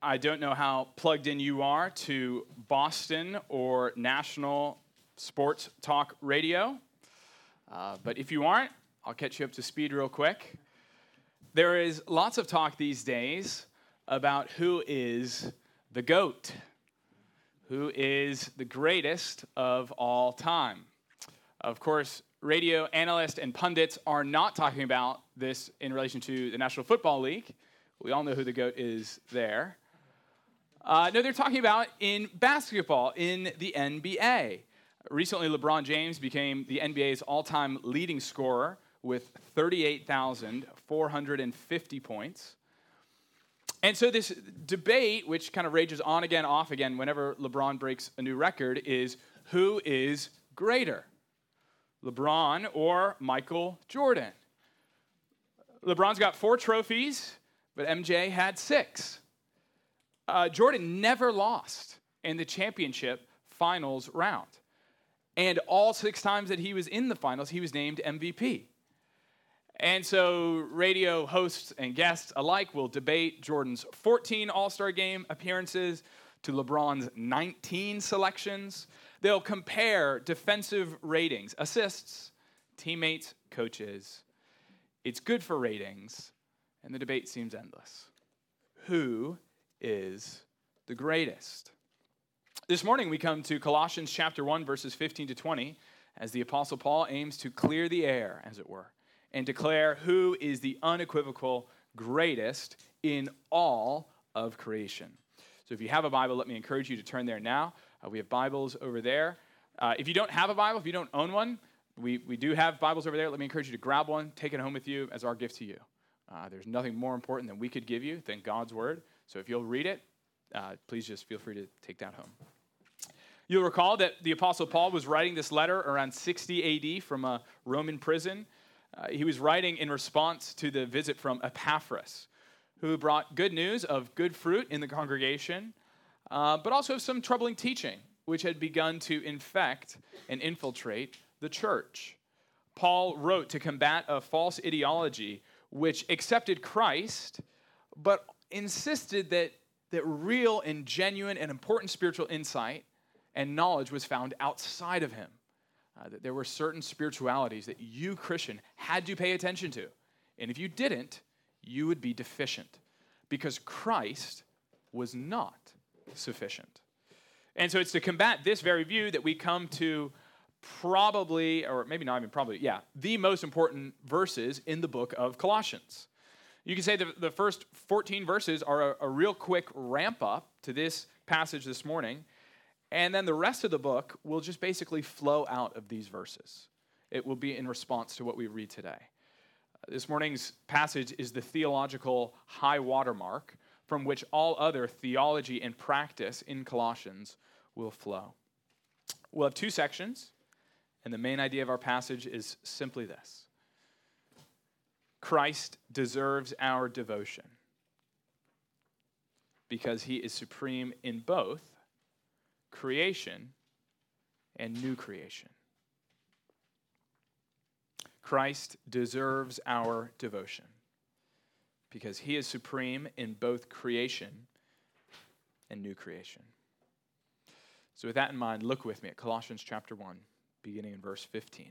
I don't know how plugged in you are to Boston or national sports talk radio, uh, but if you aren't, I'll catch you up to speed real quick. There is lots of talk these days about who is the GOAT, who is the greatest of all time. Of course, radio analysts and pundits are not talking about this in relation to the National Football League. We all know who the GOAT is there. Uh, no, they're talking about in basketball, in the NBA. Recently, LeBron James became the NBA's all time leading scorer with 38,450 points. And so, this debate, which kind of rages on again, off again, whenever LeBron breaks a new record, is who is greater, LeBron or Michael Jordan? LeBron's got four trophies, but MJ had six. Uh, Jordan never lost in the championship finals round. And all six times that he was in the finals, he was named MVP. And so, radio hosts and guests alike will debate Jordan's 14 All Star game appearances to LeBron's 19 selections. They'll compare defensive ratings, assists, teammates, coaches. It's good for ratings, and the debate seems endless. Who is the greatest? This morning we come to Colossians chapter 1 verses 15 to 20 as the apostle Paul aims to clear the air as it were and declare who is the unequivocal greatest in all of creation. So if you have a Bible, let me encourage you to turn there now. Uh, we have Bibles over there. Uh, if you don't have a Bible, if you don't own one, we, we do have Bibles over there. Let me encourage you to grab one, take it home with you as our gift to you. Uh, there's nothing more important than we could give you than God's Word. So if you'll read it, uh, please just feel free to take that home. You'll recall that the Apostle Paul was writing this letter around 60 AD from a Roman prison. Uh, he was writing in response to the visit from Epaphras, who brought good news of good fruit in the congregation, uh, but also of some troubling teaching, which had begun to infect and infiltrate the church. Paul wrote to combat a false ideology which accepted Christ, but insisted that, that real and genuine and important spiritual insight and knowledge was found outside of him. Uh, that there were certain spiritualities that you, Christian, had to pay attention to. And if you didn't, you would be deficient because Christ was not sufficient. And so it's to combat this very view that we come to probably, or maybe not even probably, yeah, the most important verses in the book of Colossians. You can say the, the first 14 verses are a, a real quick ramp up to this passage this morning. And then the rest of the book will just basically flow out of these verses. It will be in response to what we read today. This morning's passage is the theological high watermark from which all other theology and practice in Colossians will flow. We'll have two sections, and the main idea of our passage is simply this Christ deserves our devotion because he is supreme in both creation and new creation. Christ deserves our devotion because he is supreme in both creation and new creation. So, with that in mind, look with me at Colossians chapter 1, beginning in verse 15.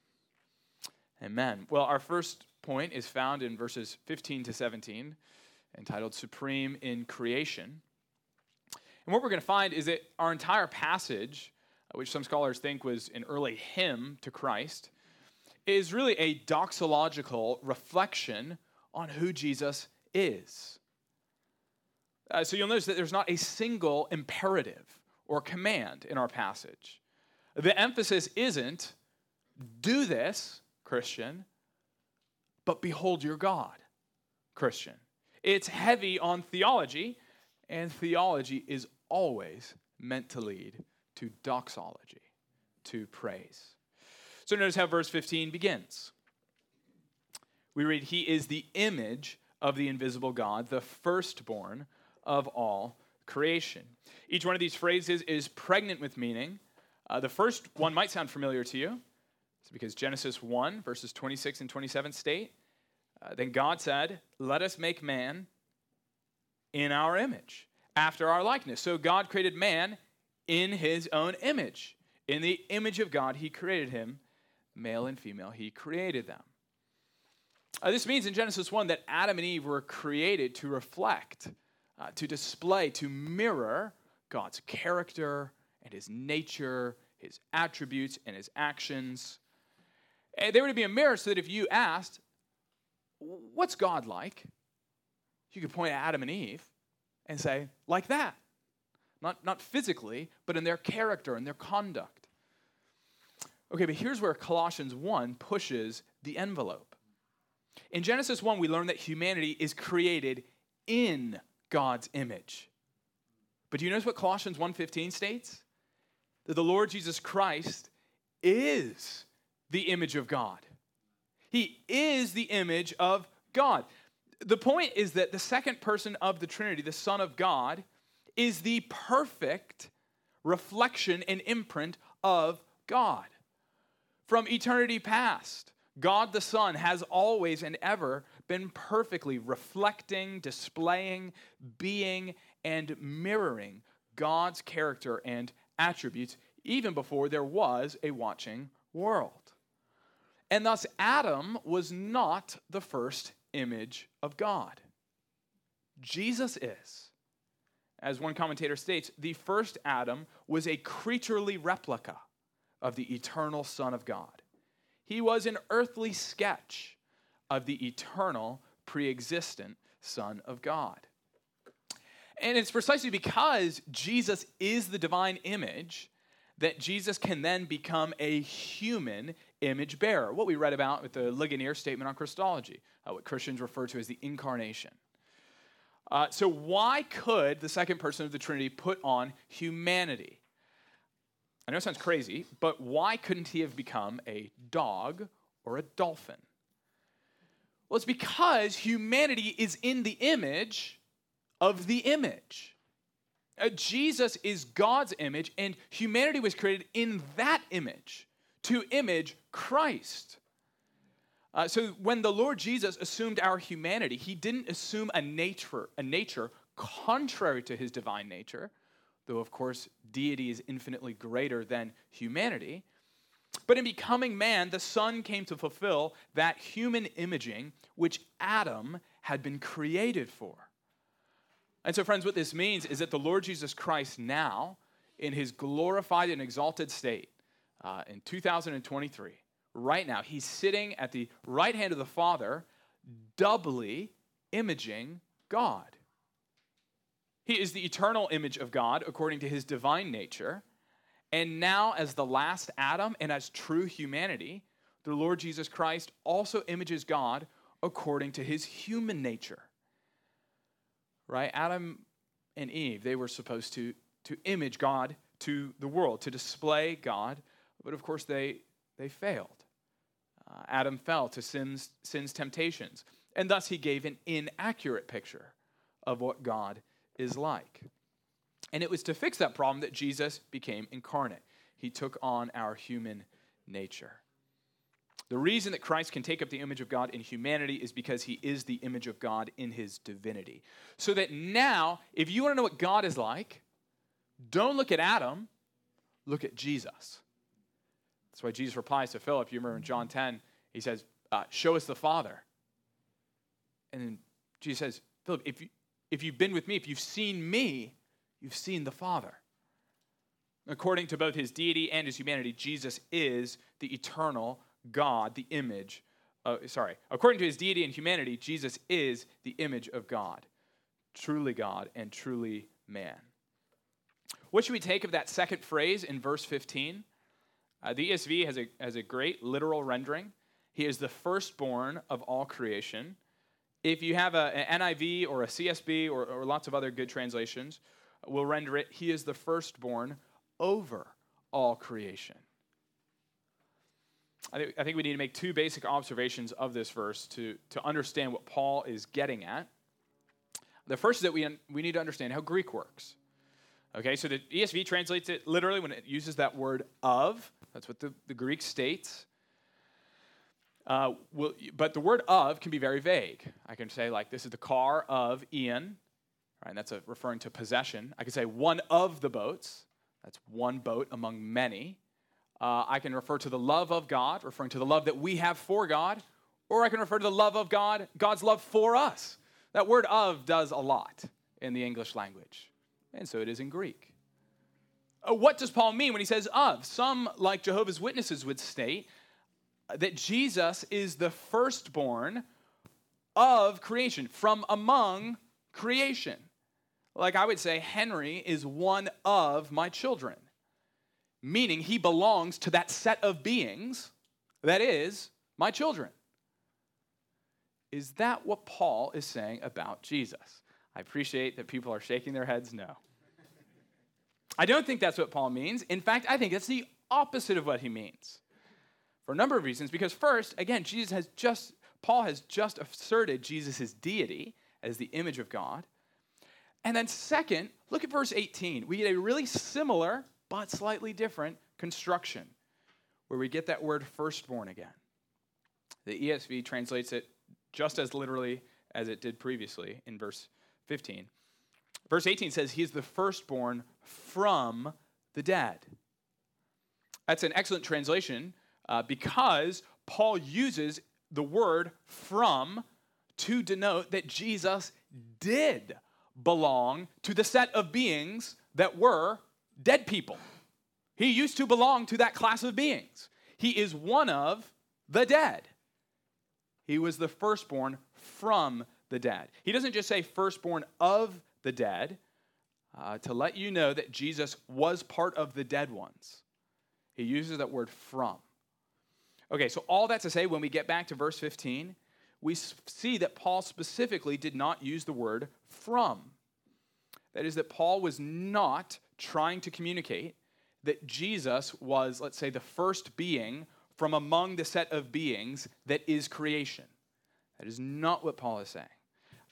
Amen. Well, our first point is found in verses 15 to 17, entitled Supreme in Creation. And what we're going to find is that our entire passage, uh, which some scholars think was an early hymn to Christ, is really a doxological reflection on who Jesus is. Uh, so you'll notice that there's not a single imperative or command in our passage. The emphasis isn't do this, Christian, but behold your God, Christian. It's heavy on theology, and theology is always meant to lead to doxology, to praise. So notice how verse 15 begins. We read, He is the image of the invisible God, the firstborn of all creation. Each one of these phrases is pregnant with meaning. Uh, the first one might sound familiar to you. Because Genesis 1, verses 26 and 27 state, uh, Then God said, Let us make man in our image, after our likeness. So God created man in his own image. In the image of God, he created him, male and female, he created them. Uh, this means in Genesis 1 that Adam and Eve were created to reflect, uh, to display, to mirror God's character and his nature, his attributes, and his actions. Eh, and they were to be a mirror so that if you asked, What's God like? you could point at Adam and Eve and say, Like that. Not, not physically, but in their character and their conduct. Okay, but here's where Colossians 1 pushes the envelope. In Genesis 1, we learn that humanity is created in God's image. But do you notice what Colossians 1:15 states? That the Lord Jesus Christ is the image of God. He is the image of God. The point is that the second person of the Trinity, the Son of God, is the perfect reflection and imprint of God. From eternity past, God the Son has always and ever been perfectly reflecting, displaying, being, and mirroring God's character and attributes even before there was a watching world. And thus, Adam was not the first image of God. Jesus is. As one commentator states, the first Adam was a creaturely replica of the eternal Son of God. He was an earthly sketch of the eternal, pre existent Son of God. And it's precisely because Jesus is the divine image that Jesus can then become a human image bearer. What we read about with the Ligonier statement on Christology, uh, what Christians refer to as the incarnation. Uh, so, why could the second person of the Trinity put on humanity? I know it sounds crazy, but why couldn't he have become a dog or a dolphin? Well, it's because humanity is in the image of the image. Uh, Jesus is God's image, and humanity was created in that image to image Christ. Uh, so when the Lord Jesus assumed our humanity, he didn't assume a nature, a nature contrary to his divine nature, though of course deity is infinitely greater than humanity. But in becoming man, the Son came to fulfill that human imaging which Adam had been created for. And so, friends, what this means is that the Lord Jesus Christ now, in his glorified and exalted state, uh, in 2023, right now, he's sitting at the right hand of the Father, doubly imaging God. He is the eternal image of God according to his divine nature. And now, as the last Adam and as true humanity, the Lord Jesus Christ also images God according to his human nature right? Adam and Eve, they were supposed to, to image God to the world, to display God, but of course they, they failed. Uh, Adam fell to sin's, sin's temptations, and thus he gave an inaccurate picture of what God is like. And it was to fix that problem that Jesus became incarnate. He took on our human nature. The reason that Christ can take up the image of God in humanity is because he is the image of God in his divinity. So that now, if you want to know what God is like, don't look at Adam, look at Jesus. That's why Jesus replies to Philip. You remember in John 10, he says, uh, Show us the Father. And then Jesus says, Philip, if, you, if you've been with me, if you've seen me, you've seen the Father. According to both his deity and his humanity, Jesus is the eternal God, the image. Uh, sorry, according to his deity and humanity, Jesus is the image of God, truly God and truly man. What should we take of that second phrase in verse 15? Uh, the ESV has a, has a great literal rendering. He is the firstborn of all creation. If you have a, an NIV or a CSB or, or lots of other good translations, will render it, He is the firstborn over all creation. I think, I think we need to make two basic observations of this verse to, to understand what Paul is getting at. The first is that we, we need to understand how Greek works. Okay, so the ESV translates it literally when it uses that word of. That's what the, the Greek states. Uh, but the word of can be very vague. I can say, like, this is the car of Ian, right? And that's a, referring to possession. I can say one of the boats. That's one boat among many. Uh, I can refer to the love of God, referring to the love that we have for God, or I can refer to the love of God, God's love for us. That word of does a lot in the English language, and so it is in Greek. Uh, what does Paul mean when he says of? Some, like Jehovah's Witnesses, would state that Jesus is the firstborn of creation, from among creation. Like I would say, Henry is one of my children, meaning he belongs to that set of beings that is my children. Is that what Paul is saying about Jesus? I appreciate that people are shaking their heads no. I don't think that's what Paul means. In fact, I think that's the opposite of what he means for a number of reasons. Because, first, again, Jesus has just, Paul has just asserted Jesus' deity as the image of God. And then, second, look at verse 18. We get a really similar but slightly different construction where we get that word firstborn again. The ESV translates it just as literally as it did previously in verse 15. Verse 18 says, He is the firstborn from the dead. That's an excellent translation uh, because Paul uses the word from to denote that Jesus did belong to the set of beings that were dead people. He used to belong to that class of beings. He is one of the dead. He was the firstborn from the dead. He doesn't just say firstborn of the dead uh, to let you know that Jesus was part of the dead ones. He uses that word from. Okay, so all that to say, when we get back to verse 15, we see that Paul specifically did not use the word from. That is, that Paul was not trying to communicate that Jesus was, let's say, the first being from among the set of beings that is creation. That is not what Paul is saying.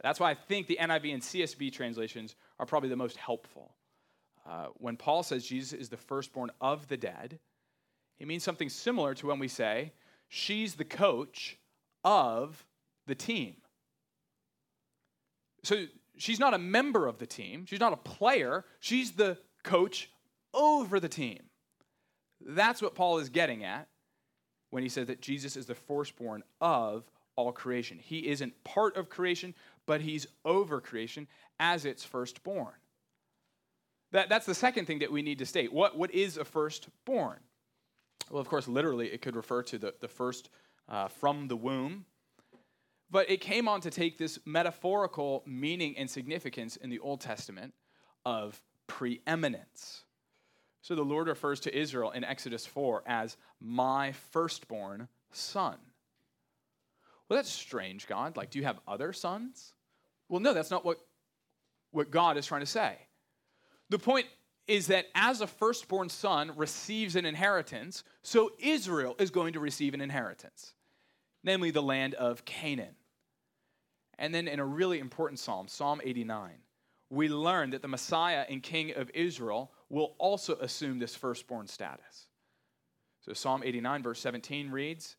That's why I think the NIV and CSB translations are probably the most helpful. Uh, when Paul says Jesus is the firstborn of the dead, he means something similar to when we say, she's the coach of the team. So she's not a member of the team, she's not a player, she's the coach over the team. That's what Paul is getting at when he says that Jesus is the firstborn of all creation. He isn't part of creation, but he's over creation as its firstborn. That, that's the second thing that we need to state. What, what is a firstborn? Well, of course, literally, it could refer to the, the first uh, from the womb. But it came on to take this metaphorical meaning and significance in the Old Testament of preeminence. So the Lord refers to Israel in Exodus 4 as my firstborn son. Well, that's strange, God. Like, do you have other sons? Well, no, that's not what, what God is trying to say. The point is that as a firstborn son receives an inheritance, so Israel is going to receive an inheritance, namely the land of Canaan. And then in a really important psalm, Psalm 89, we learn that the Messiah and King of Israel will also assume this firstborn status. So Psalm 89, verse 17 reads,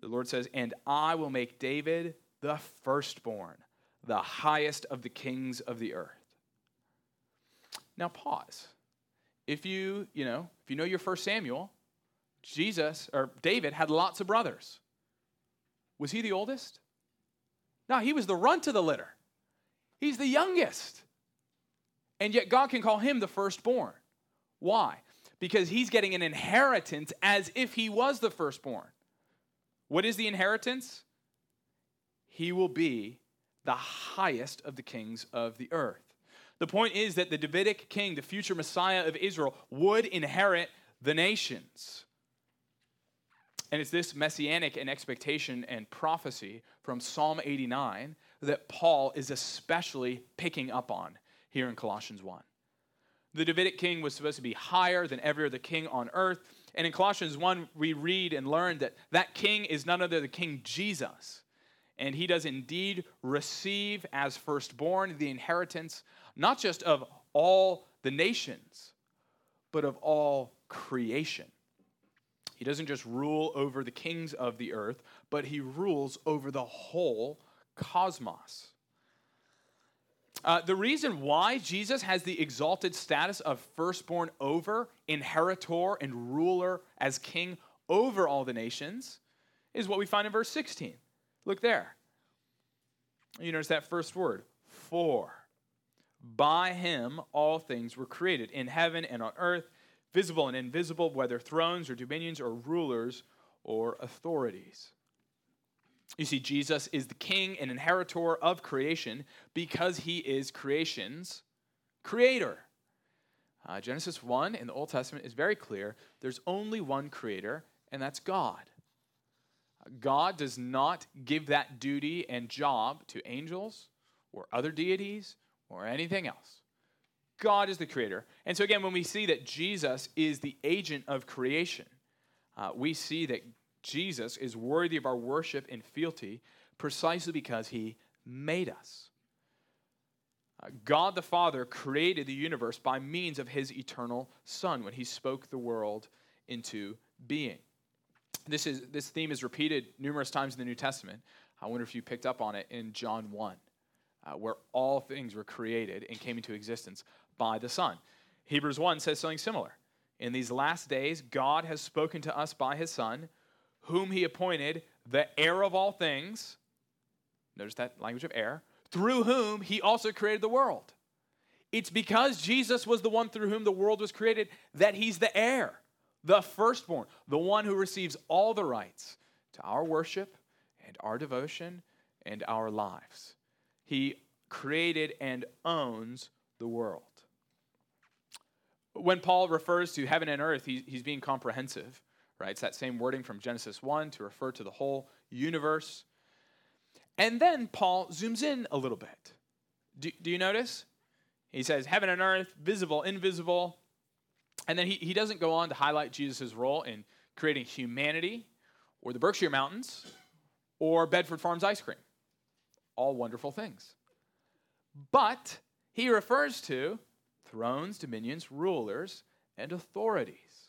The Lord says, And I will make David the firstborn, the highest of the kings of the earth. Now pause if you, you know, if you know your first Samuel, Jesus or David had lots of brothers. Was he the oldest? No, he was the runt of the litter. He's the youngest. And yet God can call him the firstborn. Why? Because he's getting an inheritance as if he was the firstborn. What is the inheritance? He will be the highest of the kings of the earth. The point is that the Davidic king, the future Messiah of Israel, would inherit the nations. And it's this messianic and expectation and prophecy from Psalm 89 that Paul is especially picking up on here in Colossians 1. The Davidic king was supposed to be higher than every other king on earth. And in Colossians 1, we read and learn that that king is none other than King Jesus. And he does indeed receive as firstborn the inheritance, not just of all the nations, but of all creation. He doesn't just rule over the kings of the earth, but he rules over the whole cosmos. Uh, the reason why Jesus has the exalted status of firstborn over, inheritor, and ruler as king over all the nations is what we find in verse 16. Look there. You notice that first word, for. By him all things were created, in heaven and on earth, visible and invisible, whether thrones or dominions or rulers or authorities. You see, Jesus is the king and inheritor of creation because he is creation's creator. Uh, Genesis 1 in the Old Testament is very clear there's only one creator, and that's God. God does not give that duty and job to angels or other deities or anything else. God is the creator. And so, again, when we see that Jesus is the agent of creation, uh, we see that Jesus is worthy of our worship and fealty precisely because he made us. Uh, God the Father created the universe by means of his eternal Son when he spoke the world into being. This, is, this theme is repeated numerous times in the New Testament. I wonder if you picked up on it in John 1, uh, where all things were created and came into existence by the Son. Hebrews 1 says something similar. In these last days, God has spoken to us by his Son whom he appointed the heir of all things. Notice that language of heir, through whom he also created the world. It's because Jesus was the one through whom the world was created that he's the heir, the firstborn, the one who receives all the rights to our worship and our devotion and our lives. He created and owns the world. When Paul refers to heaven and earth, he's being comprehensive right? It's that same wording from Genesis 1 to refer to the whole universe. And then Paul zooms in a little bit. Do, do you notice? He says, heaven and earth, visible, invisible. And then he, he doesn't go on to highlight Jesus' role in creating humanity or the Berkshire Mountains or Bedford Farms ice cream. All wonderful things. But he refers to thrones, dominions, rulers, and authorities.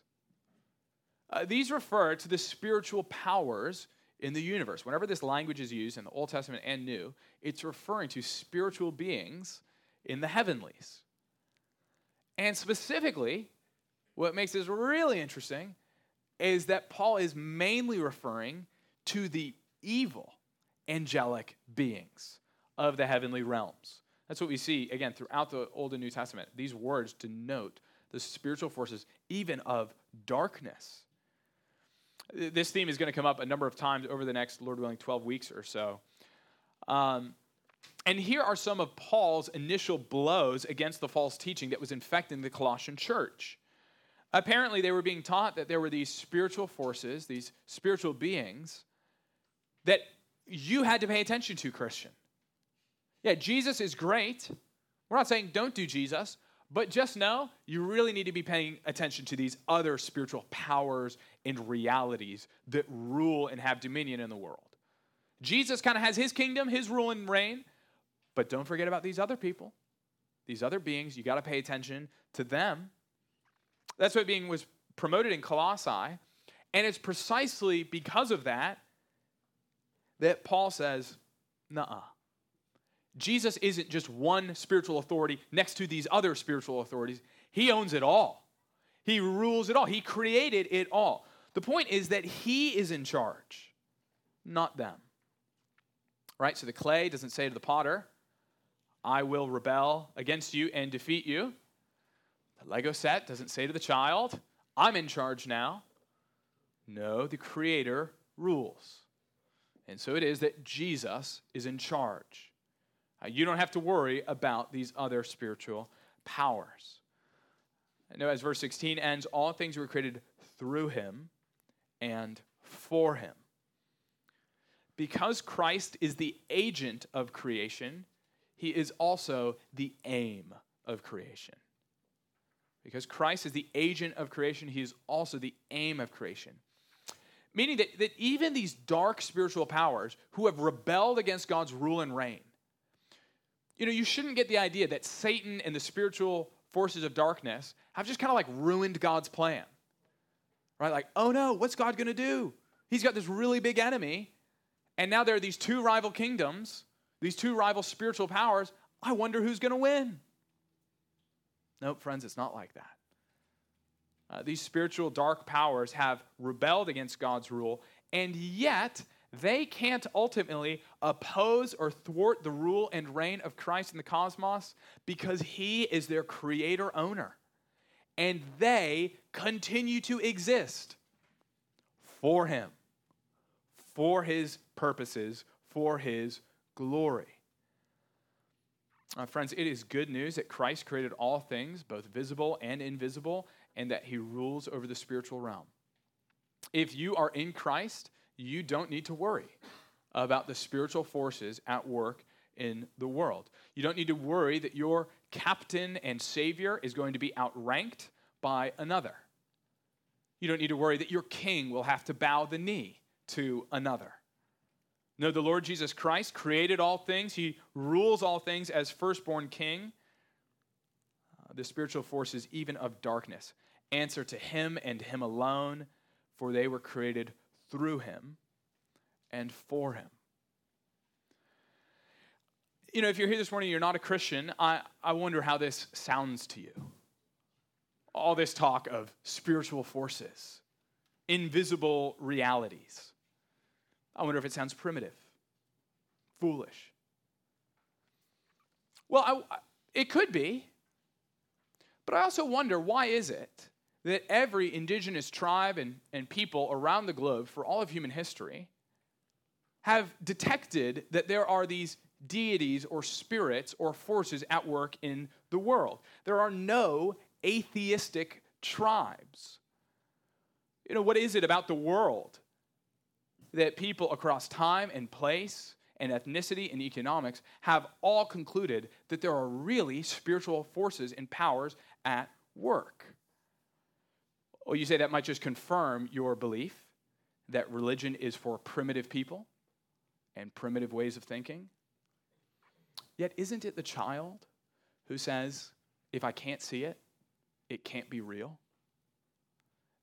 Uh, these refer to the spiritual powers in the universe. Whenever this language is used in the Old Testament and New, it's referring to spiritual beings in the heavenlies. And specifically, what makes this really interesting is that Paul is mainly referring to the evil angelic beings of the heavenly realms. That's what we see, again, throughout the Old and New Testament. These words denote the spiritual forces, even of darkness. This theme is going to come up a number of times over the next, Lord willing, 12 weeks or so. Um, and here are some of Paul's initial blows against the false teaching that was infecting the Colossian church. Apparently, they were being taught that there were these spiritual forces, these spiritual beings, that you had to pay attention to, Christian. Yeah, Jesus is great. We're not saying don't do Jesus, but just know you really need to be paying attention to these other spiritual powers and realities that rule and have dominion in the world. Jesus kind of has his kingdom, his rule and reign, but don't forget about these other people, these other beings. You got to pay attention to them. That's what being was promoted in Colossae, and it's precisely because of that that Paul says, "Nah, Jesus isn't just one spiritual authority next to these other spiritual authorities. He owns it all. He rules it all. He created it all. The point is that He is in charge, not them. Right? So the clay doesn't say to the potter, I will rebel against you and defeat you. The Lego set doesn't say to the child, I'm in charge now. No, the Creator rules. And so it is that Jesus is in charge. Uh, you don't have to worry about these other spiritual powers. Know as verse 16 ends, all things were created through him and for him. Because Christ is the agent of creation, he is also the aim of creation. Because Christ is the agent of creation, he is also the aim of creation. Meaning that, that even these dark spiritual powers who have rebelled against God's rule and reign, you know, you shouldn't get the idea that Satan and the spiritual forces of darkness have just kind of like ruined God's plan. Right? Like, oh no, what's God going to do? He's got this really big enemy, and now there are these two rival kingdoms, these two rival spiritual powers. I wonder who's going to win. Nope, friends, it's not like that. Uh, these spiritual dark powers have rebelled against God's rule, and yet they can't ultimately oppose or thwart the rule and reign of Christ in the cosmos because he is their creator owner. And they continue to exist for him, for his purposes, for his glory. Uh, friends, it is good news that Christ created all things, both visible and invisible, and that he rules over the spiritual realm. If you are in Christ, you don't need to worry about the spiritual forces at work in the world. You don't need to worry that your captain and savior is going to be outranked by another. You don't need to worry that your king will have to bow the knee to another. No, the Lord Jesus Christ created all things, He rules all things as firstborn king. Uh, the spiritual forces, even of darkness, answer to Him and Him alone, for they were created through Him and for Him. You know, if you're here this morning, you're not a Christian, I, I wonder how this sounds to you. All this talk of spiritual forces, invisible realities. I wonder if it sounds primitive, foolish. Well, I, it could be. But I also wonder why is it that every indigenous tribe and, and people around the globe for all of human history have detected that there are these deities or spirits or forces at work in the world. There are no atheistic tribes. You know, what is it about the world that people across time and place and ethnicity and economics have all concluded that there are really spiritual forces and powers at work? Well, you say that might just confirm your belief that religion is for primitive people and primitive ways of thinking. Yet, isn't it the child who says, if I can't see it, it can't be real?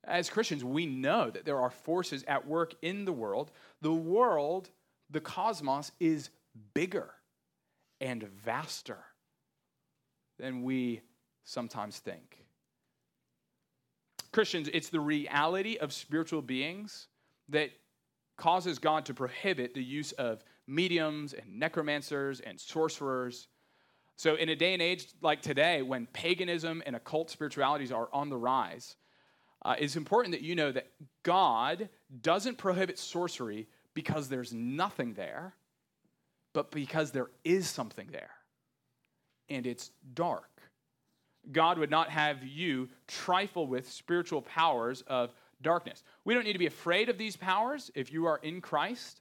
As Christians, we know that there are forces at work in the world. The world, the cosmos, is bigger and vaster than we sometimes think. Christians, it's the reality of spiritual beings that causes God to prohibit the use of mediums and necromancers and sorcerers. So, in a day and age like today, when paganism and occult spiritualities are on the rise, uh, it's important that you know that God doesn't prohibit sorcery because there's nothing there, but because there is something there. And it's dark. God would not have you trifle with spiritual powers of darkness. We don't need to be afraid of these powers if you are in Christ,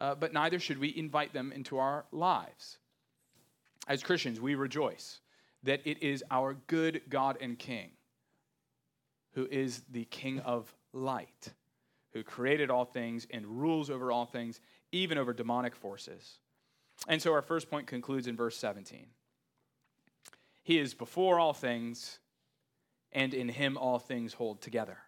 uh, but neither should we invite them into our lives. As Christians, we rejoice that it is our good God and King who is the King of light, who created all things and rules over all things, even over demonic forces. And so our first point concludes in verse 17. He is before all things, and in him all things hold together.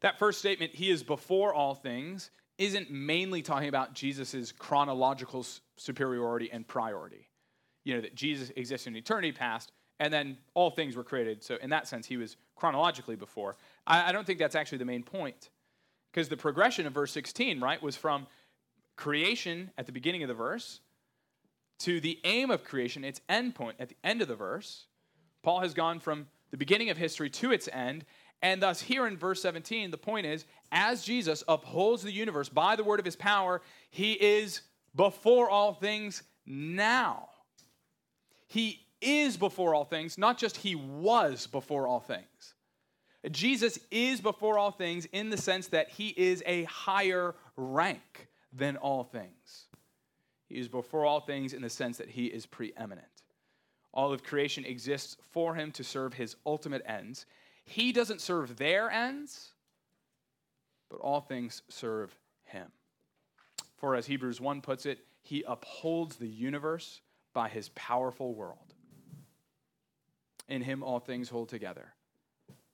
That first statement, he is before all things, isn't mainly talking about Jesus' chronological superiority and priority. You know, that Jesus exists in eternity past, and then all things were created. So, in that sense, he was chronologically before. I, I don't think that's actually the main point. Because the progression of verse 16, right, was from creation at the beginning of the verse to the aim of creation, its end point at the end of the verse. Paul has gone from the beginning of history to its end. And thus, here in verse 17, the point is as Jesus upholds the universe by the word of his power, he is before all things now. He is before all things, not just he was before all things. Jesus is before all things in the sense that he is a higher rank than all things. He is before all things in the sense that he is preeminent. All of creation exists for him to serve his ultimate ends. He doesn't serve their ends, but all things serve him. For as Hebrews 1 puts it, he upholds the universe by his powerful world. In him, all things hold together.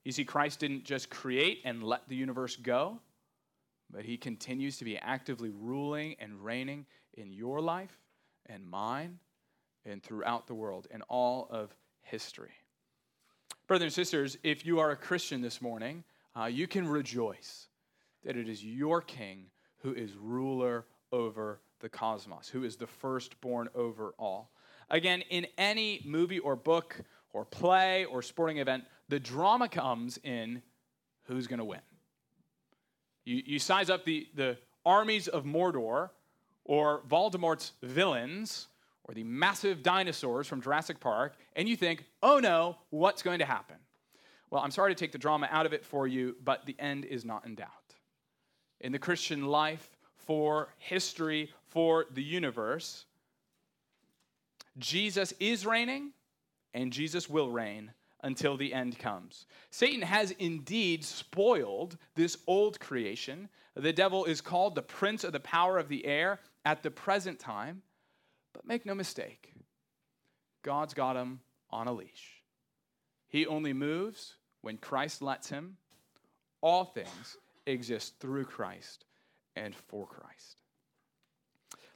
You see, Christ didn't just create and let the universe go, but he continues to be actively ruling and reigning in your life and mine and throughout the world and all of history. Brothers and sisters, if you are a Christian this morning, uh, you can rejoice that it is your King who is ruler over the cosmos, who is the firstborn over all. Again, in any movie or book or play or sporting event, the drama comes in who's going to win. You, you size up the, the armies of Mordor or Voldemort's villains or the massive dinosaurs from Jurassic Park, and you think, oh no, what's going to happen? Well, I'm sorry to take the drama out of it for you, but the end is not in doubt. In the Christian life, for history, for the universe, Jesus is reigning, and Jesus will reign until the end comes. Satan has indeed spoiled this old creation. The devil is called the prince of the power of the air at the present time. But make no mistake, God's got him on a leash. He only moves when Christ lets him. All things exist through Christ and for Christ.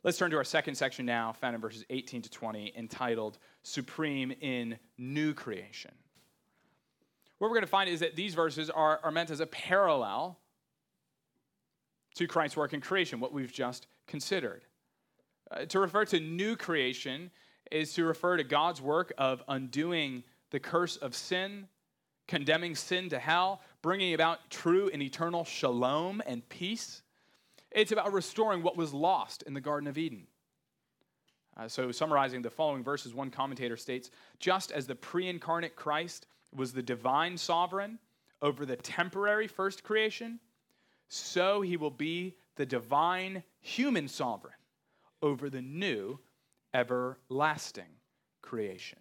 Let's turn to our second section now, found in verses 18 to 20, entitled Supreme in New Creation. What we're going to find is that these verses are, are meant as a parallel to Christ's work in creation, what we've just considered. Uh, to refer to new creation is to refer to God's work of undoing the curse of sin, condemning sin to hell, bringing about true and eternal shalom and peace. It's about restoring what was lost in the Garden of Eden. Uh, so, summarizing the following verses, one commentator states just as the pre incarnate Christ was the divine sovereign over the temporary first creation, so he will be the divine human sovereign over the new everlasting creation.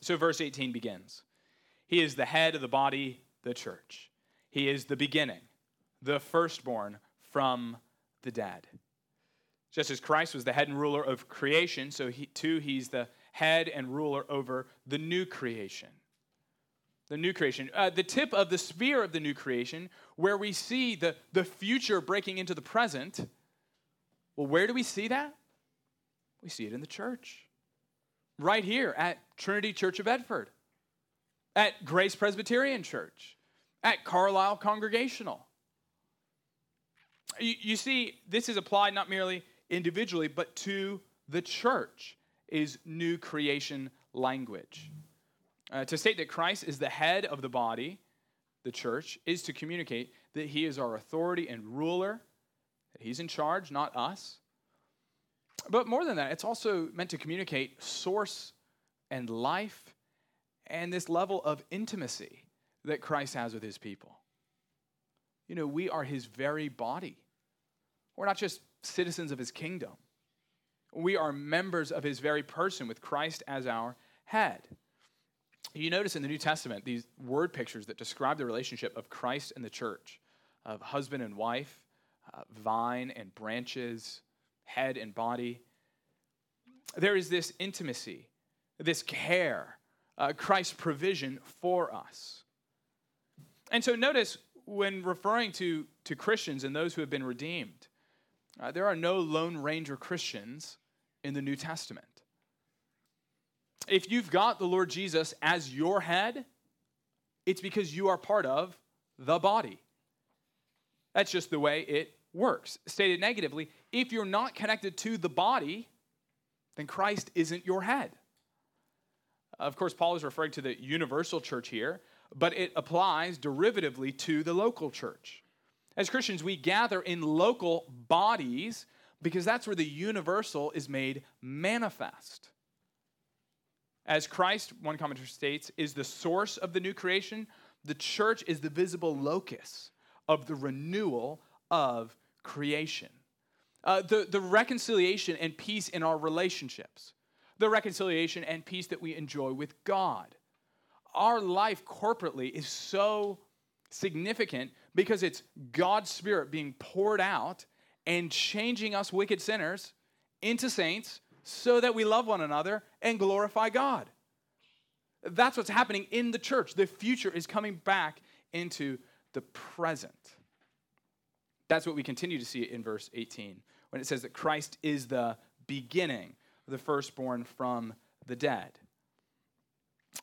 So, verse 18 begins He is the head of the body, the church. He is the beginning, the firstborn from the dead. Just as Christ was the head and ruler of creation, so he, too he's the head and ruler over the new creation. The new creation, uh, the tip of the sphere of the new creation, where we see the, the future breaking into the present. Well, where do we see that? We see it in the church. Right here at Trinity Church of Bedford, at Grace Presbyterian Church, at Carlisle Congregational. You, you see, this is applied not merely individually, but to the church, is new creation language. Uh, to state that Christ is the head of the body, the church, is to communicate that he is our authority and ruler, that he's in charge, not us. But more than that, it's also meant to communicate source and life and this level of intimacy that Christ has with his people. You know, we are his very body. We're not just citizens of his kingdom, we are members of his very person with Christ as our head. You notice in the New Testament these word pictures that describe the relationship of Christ and the church, of husband and wife, uh, vine and branches, head and body. There is this intimacy, this care, uh, Christ's provision for us. And so notice when referring to, to Christians and those who have been redeemed, uh, there are no Lone Ranger Christians in the New Testament. If you've got the Lord Jesus as your head, it's because you are part of the body. That's just the way it works. Stated negatively, if you're not connected to the body, then Christ isn't your head. Of course, Paul is referring to the universal church here, but it applies derivatively to the local church. As Christians, we gather in local bodies because that's where the universal is made manifest. As Christ, one commentator states, is the source of the new creation, the church is the visible locus of the renewal of creation. Uh, the, the reconciliation and peace in our relationships, the reconciliation and peace that we enjoy with God. Our life corporately is so significant because it's God's Spirit being poured out and changing us wicked sinners into saints so that we love one another and glorify God. That's what's happening in the church. The future is coming back into the present. That's what we continue to see in verse 18 when it says that Christ is the beginning, the firstborn from the dead.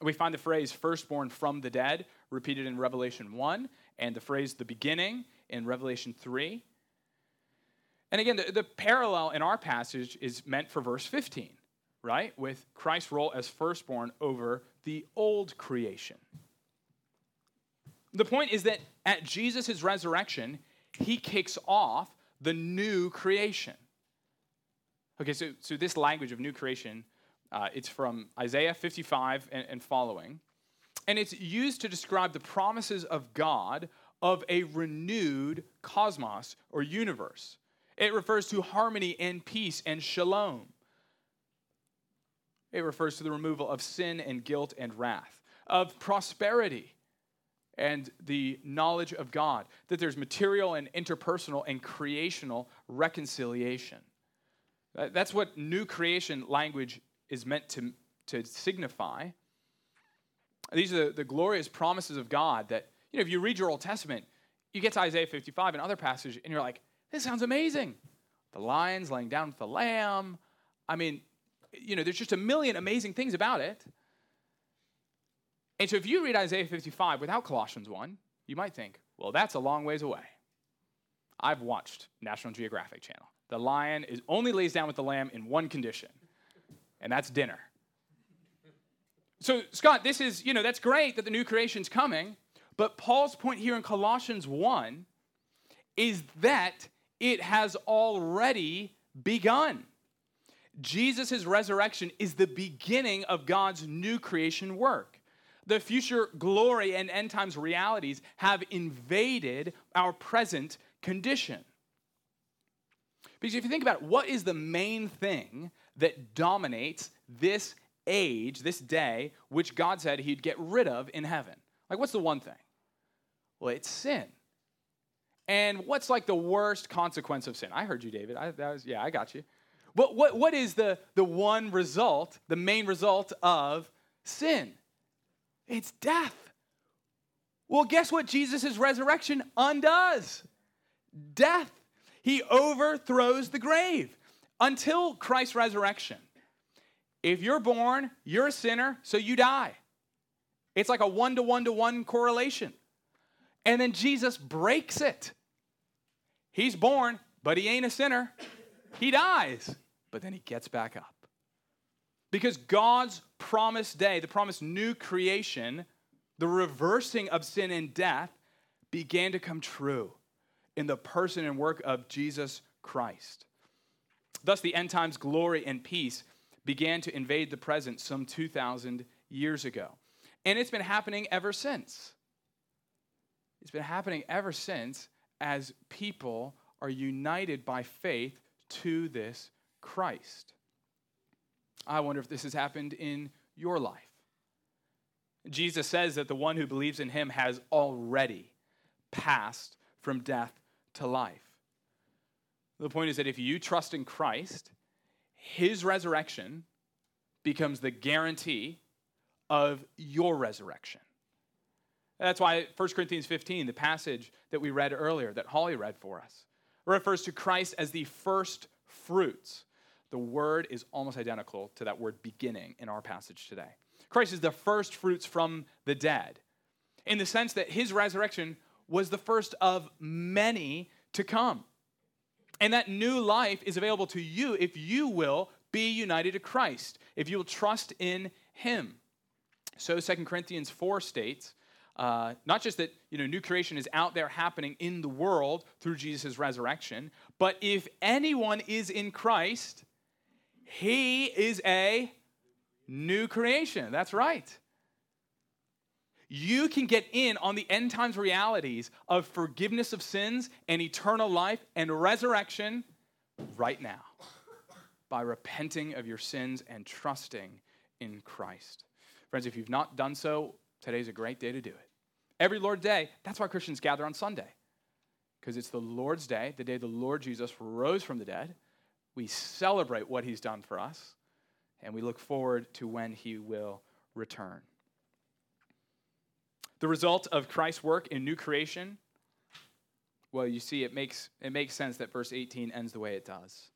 We find the phrase firstborn from the dead repeated in Revelation 1 and the phrase the beginning in Revelation 3. And again, the, the, parallel in our passage is meant for verse 15, right? With Christ's role as firstborn over the old creation. The point is that at Jesus' resurrection, he kicks off the new creation. Okay, so, so this language of new creation, uh, it's from Isaiah 55 and, and following. And it's used to describe the promises of God of a renewed cosmos or universe. It refers to harmony and peace and shalom. It refers to the removal of sin and guilt and wrath, of prosperity and the knowledge of God, that there's material and interpersonal and creational reconciliation. That's what new creation language is meant to, to signify. These are the, the glorious promises of God that, you know, if you read your Old Testament, you get to Isaiah 55 and other passages, and you're like, this sounds amazing. The lions laying down with the lamb. I mean, you know, there's just a million amazing things about it. And so if you read Isaiah 55 without Colossians 1, you might think, well, that's a long ways away. I've watched National Geographic Channel. The lion is only lays down with the lamb in one condition, and that's dinner. So, Scott, this is, you know, that's great that the new creation's coming, but Paul's point here in Colossians 1 is that it has already begun. Jesus' resurrection is the beginning of God's new creation work. The future glory and end times realities have invaded our present condition. Because if you think about it, what is the main thing that dominates this age, this day, which God said he'd get rid of in heaven? Like, what's the one thing? Well, it's sin. And what's like the worst consequence of sin? I heard you, David. I, that was, yeah, I got you. But what, what is the, the one result, the main result of sin? It's death. Well, guess what Jesus' resurrection undoes? Death. He overthrows the grave. Until Christ's resurrection, if you're born, you're a sinner, so you die. It's like a one to one to one correlation. And then Jesus breaks it. He's born, but he ain't a sinner. He dies, but then he gets back up. Because God's promised day, the promised new creation, the reversing of sin and death, began to come true in the person and work of Jesus Christ. Thus, the end times glory and peace began to invade the present some 2,000 years ago. And it's been happening ever since. It's been happening ever since as people are united by faith to this Christ. I wonder if this has happened in your life. Jesus says that the one who believes in him has already passed from death to life. The point is that if you trust in Christ, his resurrection becomes the guarantee of your resurrection. That's why 1 Corinthians 15, the passage that we read earlier, that Holly read for us, refers to Christ as the first fruits. The word is almost identical to that word beginning in our passage today. Christ is the first fruits from the dead, in the sense that his resurrection was the first of many to come. And that new life is available to you if you will be united to Christ, if you will trust in Him. So 2 Corinthians 4 states, uh, not just that you know new creation is out there happening in the world through jesus' resurrection but if anyone is in christ he is a new creation that's right you can get in on the end times realities of forgiveness of sins and eternal life and resurrection right now by repenting of your sins and trusting in christ friends if you've not done so today's a great day to do it Every Lord's Day, that's why Christians gather on Sunday. Because it's the Lord's Day, the day the Lord Jesus rose from the dead. We celebrate what he's done for us, and we look forward to when he will return. The result of Christ's work in new creation, well, you see, it makes, it makes sense that verse 18 ends the way it does.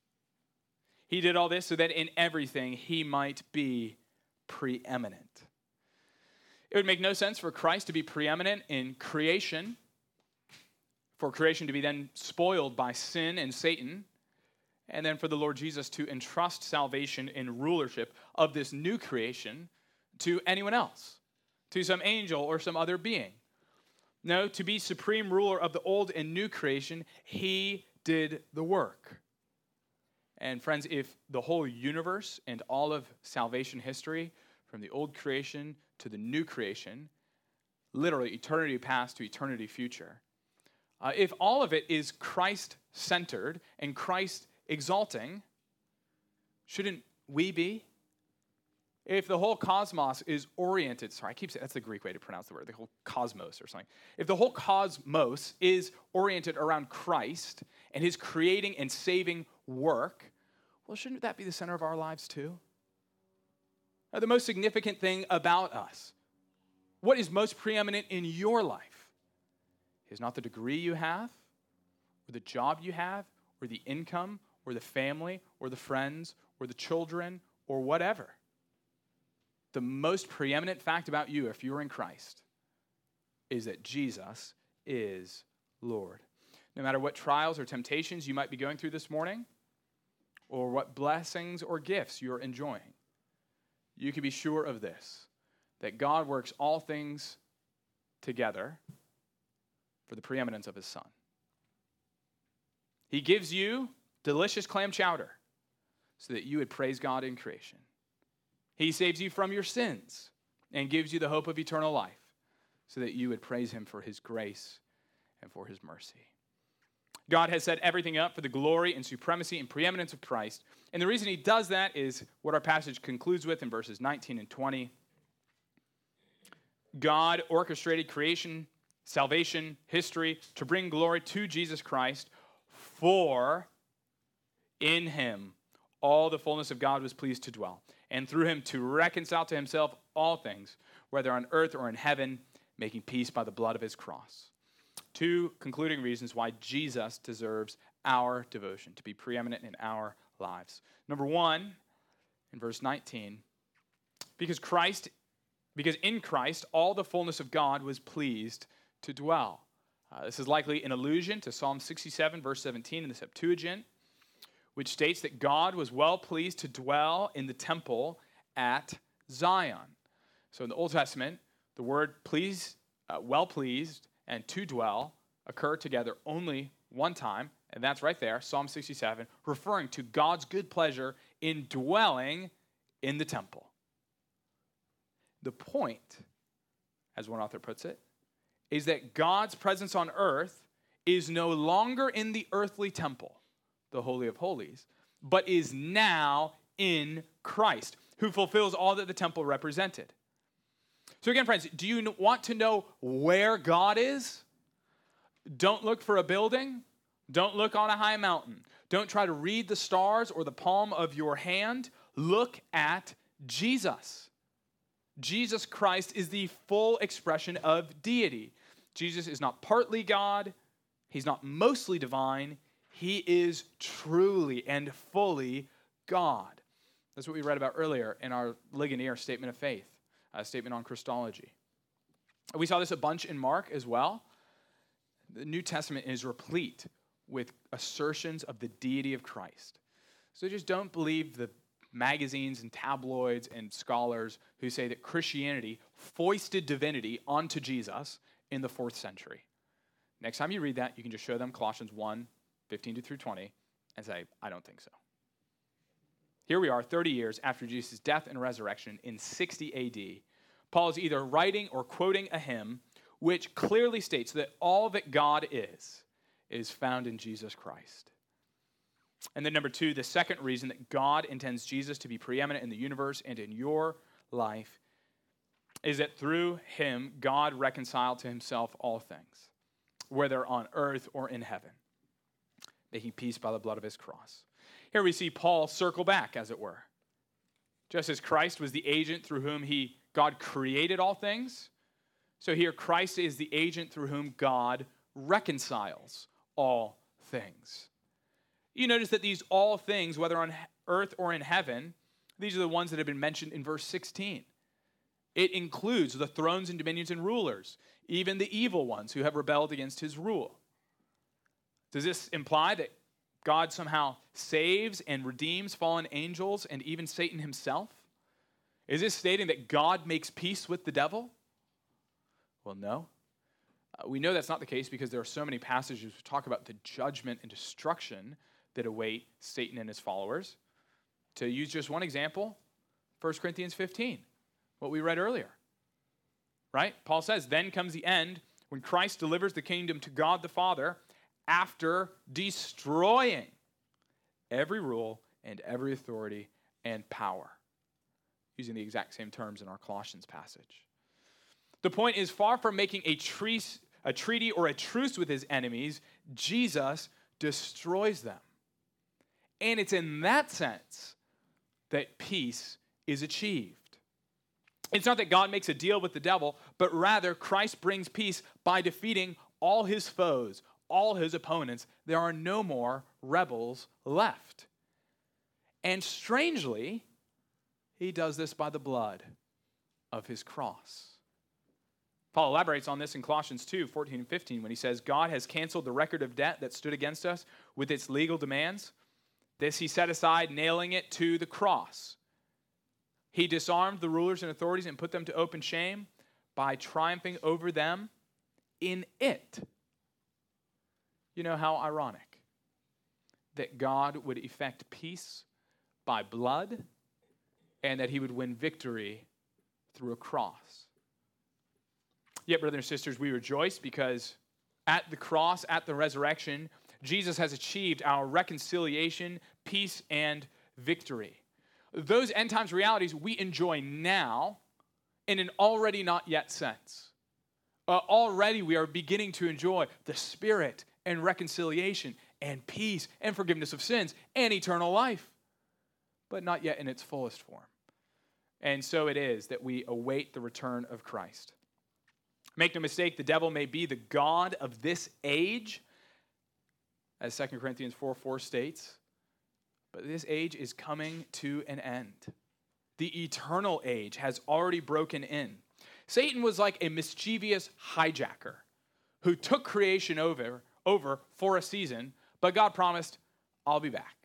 He did all this so that in everything he might be preeminent. It would make no sense for Christ to be preeminent in creation, for creation to be then spoiled by sin and Satan, and then for the Lord Jesus to entrust salvation and rulership of this new creation to anyone else, to some angel or some other being. No, to be supreme ruler of the old and new creation, he did the work. And friends, if the whole universe and all of salvation history, from the old creation to the new creation, literally eternity past to eternity future, uh, if all of it is Christ centered and Christ exalting, shouldn't we be? If the whole cosmos is oriented, sorry, I keep saying that's the Greek way to pronounce the word, the whole cosmos or something. If the whole cosmos is oriented around Christ and his creating and saving work, well, shouldn't that be the center of our lives too? the most significant thing about us. What is most preeminent in your life is not the degree you have, or the job you have, or the income, or the family, or the friends, or the children, or whatever. The most preeminent fact about you, if you're in Christ, is that Jesus is Lord. No matter what trials or temptations you might be going through this morning, or what blessings or gifts you're enjoying, you can be sure of this that God works all things together for the preeminence of his son. He gives you delicious clam chowder so that you would praise God in creation. He saves you from your sins and gives you the hope of eternal life so that you would praise him for his grace and for his mercy. God has set everything up for the glory and supremacy and preeminence of Christ. And the reason he does that is what our passage concludes with in verses 19 and 20. God orchestrated creation, salvation, history to bring glory to Jesus Christ, for in him all the fullness of God was pleased to dwell, and through him to reconcile to himself all things, whether on earth or in heaven, making peace by the blood of his cross. Two concluding reasons why Jesus deserves our devotion, to be preeminent in our lives. Number one, in verse 19, because Christ, because in Christ all the fullness of God was pleased to dwell. Uh, this is likely an allusion to Psalm 67, verse 17 in the Septuagint, which states that God was well pleased to dwell in the temple at Zion. So in the Old Testament, the word please, uh, well pleased, and to dwell occur together only one time, and that's right there, Psalm 67, referring to God's good pleasure in dwelling in the temple. The point, as one author puts it, is that God's presence on earth is no longer in the earthly temple, the Holy of Holies, but is now in Christ, who fulfills all that the temple represented. So, again, friends, do you want to know where God is? Don't look for a building. Don't look on a high mountain. Don't try to read the stars or the palm of your hand. Look at Jesus. Jesus Christ is the full expression of deity. Jesus is not partly God, he's not mostly divine, he is truly and fully God. That's what we read about earlier in our Ligonier statement of faith, a statement on Christology. We saw this a bunch in Mark as well. The New Testament is replete with assertions of the deity of Christ. So just don't believe the magazines and tabloids and scholars who say that Christianity foisted divinity onto Jesus in the fourth century. Next time you read that, you can just show them Colossians 1 15 to through 20 and say, I don't think so. Here we are, 30 years after Jesus' death and resurrection in 60 AD. Paul is either writing or quoting a hymn which clearly states that all that God is, is found in Jesus Christ. And then, number two, the second reason that God intends Jesus to be preeminent in the universe and in your life is that through him, God reconciled to himself all things, whether on earth or in heaven, making peace by the blood of his cross. Here we see Paul circle back, as it were. Just as Christ was the agent through whom he, God created all things, so here Christ is the agent through whom God reconciles all things. You notice that these all things, whether on earth or in heaven, these are the ones that have been mentioned in verse 16. It includes the thrones and dominions and rulers, even the evil ones who have rebelled against his rule. Does this imply that God somehow saves and redeems fallen angels and even Satan himself? Is this stating that God makes peace with the devil? Well, no. Uh, we know that's not the case because there are so many passages which talk about the judgment and destruction that await Satan and his followers. To use just one example, 1 Corinthians 15, what we read earlier. Right? Paul says, Then comes the end when Christ delivers the kingdom to God the Father after destroying every rule and every authority and power. Using the exact same terms in our Colossians passage. The point is far from making a, a treaty or a truce with his enemies, Jesus destroys them. And it's in that sense that peace is achieved. It's not that God makes a deal with the devil, but rather Christ brings peace by defeating all his foes, all his opponents. There are no more rebels left. And strangely, he does this by the blood of his cross. Paul elaborates on this in Colossians 2 14 and 15 when he says, God has canceled the record of debt that stood against us with its legal demands this he set aside, nailing it to the cross. He disarmed the rulers and authorities and put them to open shame by triumphing over them in it. You know how ironic that God would effect peace by blood and that he would win victory through a cross. Yet, brothers and sisters, we rejoice because at the cross, at the resurrection, Jesus has achieved our reconciliation, peace, and victory. Those end times realities we enjoy now in an already not yet sense. Uh, already we are beginning to enjoy the Spirit and reconciliation and peace and forgiveness of sins and eternal life, but not yet in its fullest form. And so it is that we await the return of Christ. Make no mistake, the devil may be the God of this age, as 2 Corinthians 4 4 states. But this age is coming to an end. The eternal age has already broken in. Satan was like a mischievous hijacker who took creation over, over for a season, but God promised, I'll be back.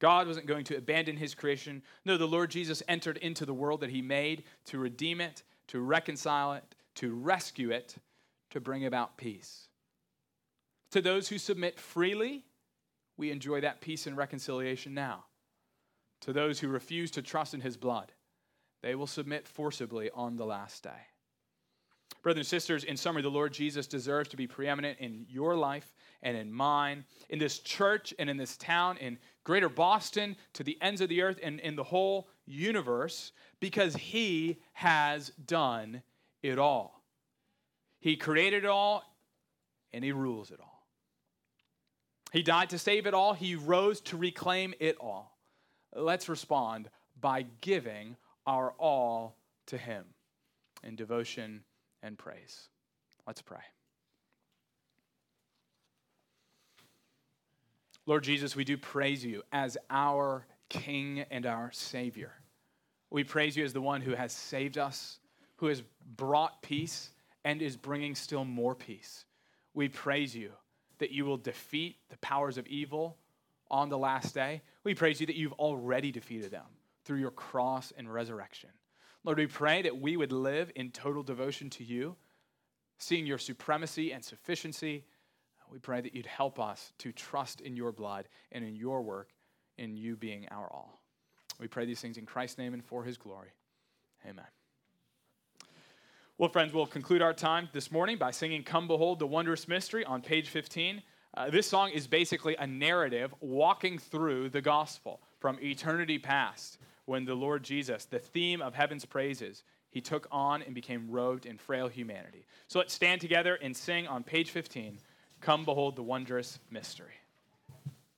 God wasn't going to abandon his creation. No, the Lord Jesus entered into the world that he made to redeem it, to reconcile it, to rescue it, to bring about peace. To those who submit freely, we enjoy that peace and reconciliation now. To those who refuse to trust in his blood, they will submit forcibly on the last day. Brothers and sisters, in summary, the Lord Jesus deserves to be preeminent in your life and in mine, in this church and in this town, in greater Boston, to the ends of the earth, and in the whole universe, because he has done it all. He created it all, and he rules it all. He died to save it all, He rose to reclaim it all. Let's respond by giving our all to Him in devotion and praise. Let's pray. Lord Jesus, we do praise you as our King and our Savior. We praise you as the one who has saved us, who has brought peace, and is bringing still more peace. We praise you that you will defeat the powers of evil on the last day. We praise you that you've already defeated them through your cross and resurrection. Lord, we pray that we would live in total devotion to you, seeing your supremacy and sufficiency. We pray that you'd help us to trust in your blood and in your work, in you being our all. We pray these things in Christ's name and for his glory. Amen. Well, friends, we'll conclude our time this morning by singing Come Behold the Wondrous Mystery on page 15. Uh, this song is basically a narrative walking through the gospel from eternity past when the Lord Jesus, the theme of heaven's praises, he took on and became robed in frail humanity. So let's stand together and sing on page 15 Come Behold the Wondrous Mystery.